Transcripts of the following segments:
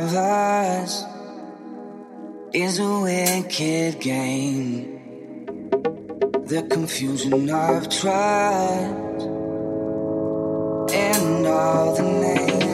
of us is a wicked game. The confusion of trust and all the names.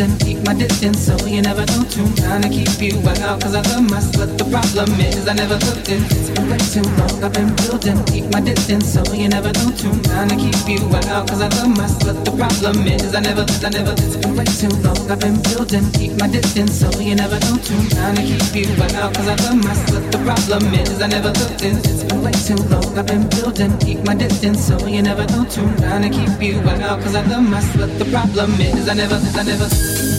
an my distance, so you never know too. Trying to keep you out, cause I love my slut. The problem is I never looked in. It's been way too long, I've been building. Keep my distance, so you never know too. Trying to keep you out, cause I love my slut. The problem is I never, I never, it's been way too long, I've been building. Keep my distance, so you never know too. Trying to keep you out, cause I love my slut. The problem is I never looked in. It's been way too long, I've been building. Keep my distance, so you never know too. Trying to keep you out, cause I love my slut. The problem is I never, I never.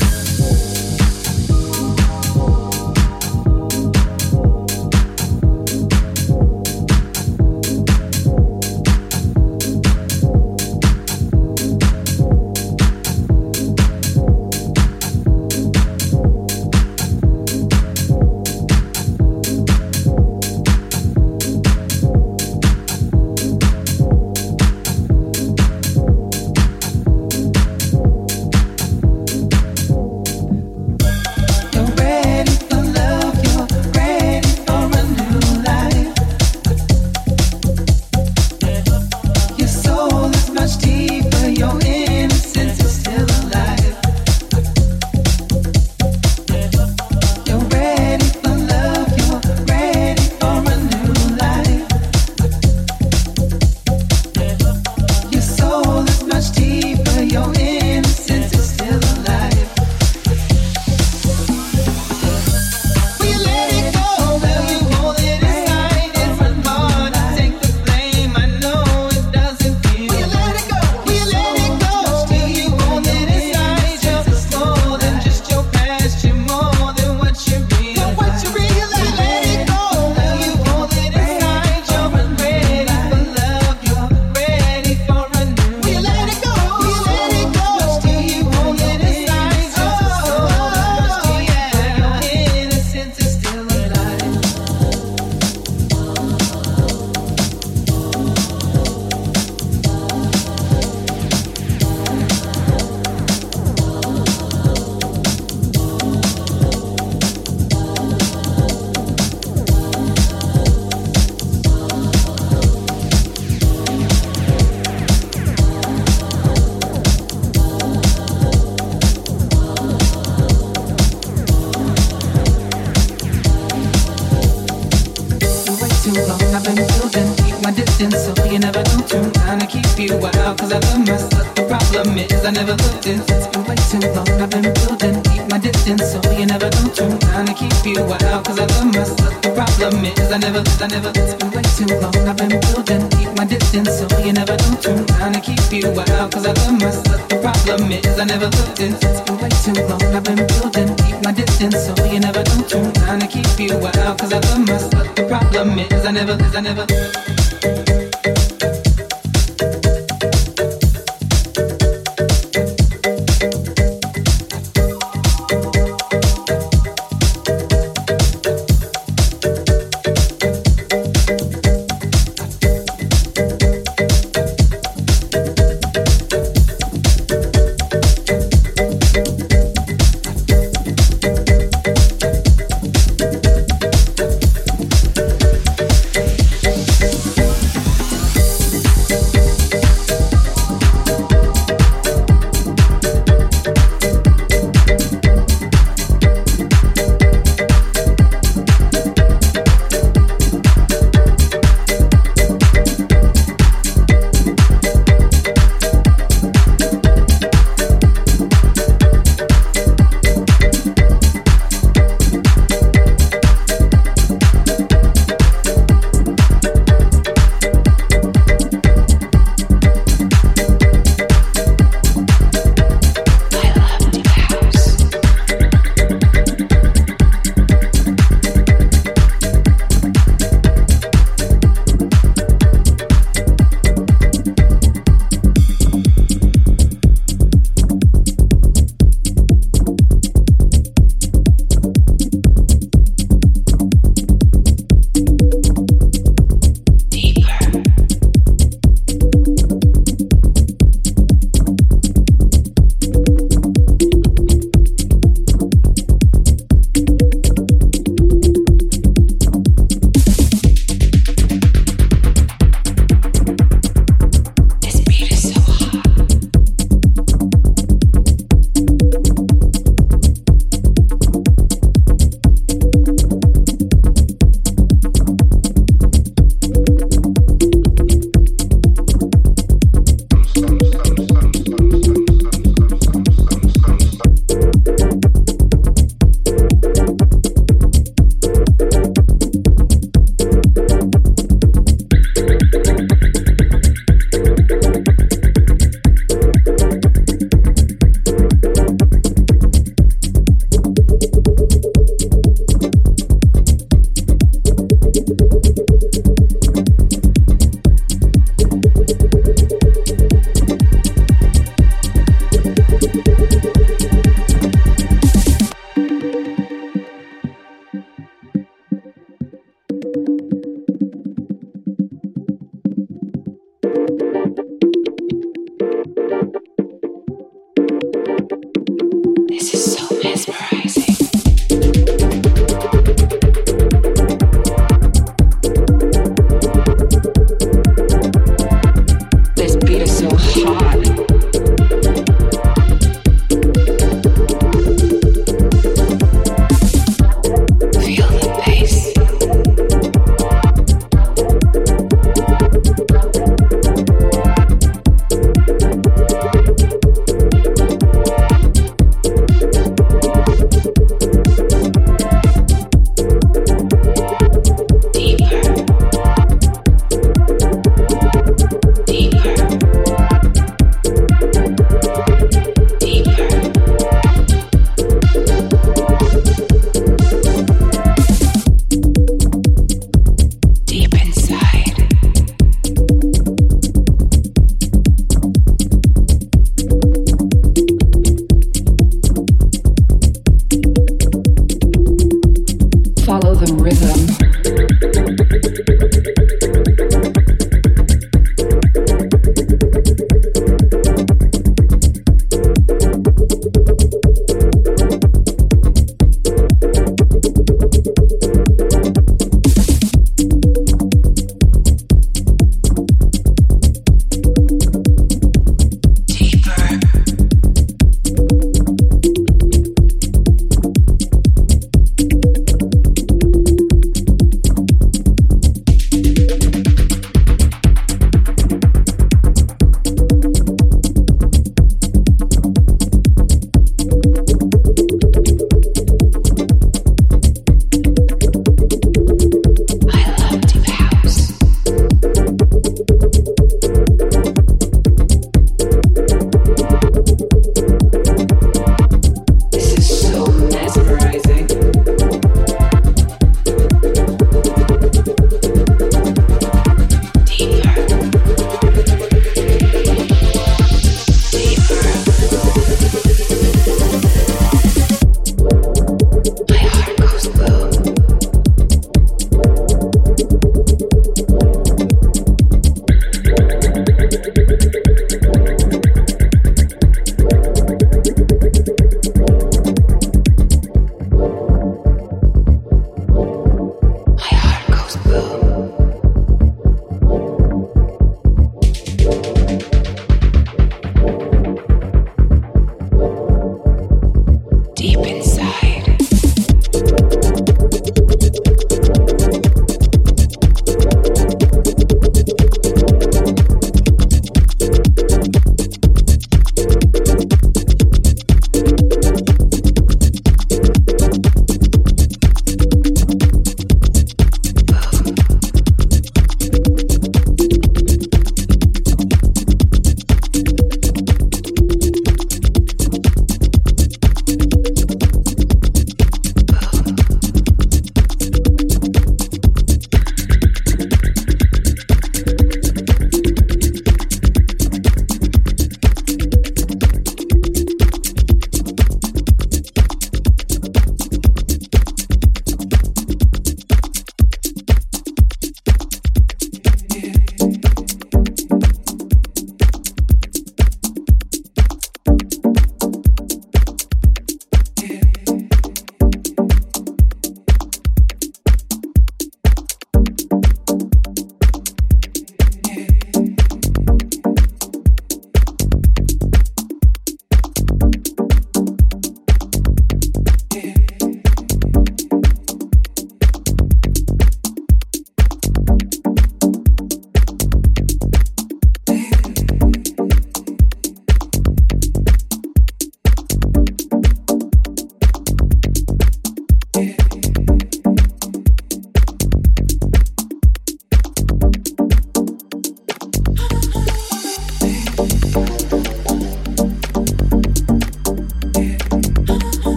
And so you never don't down to keep you out Cause I love myself, the problem is I never, I never, it's been way too long. I've been building, keep my distance. So you never don't down to keep you out Cause I love myself, the problem is I never looked in It's been way too long. I've been building, keep my distance. So you never don't down to keep you out Cause I love myself, the problem is I never, I never.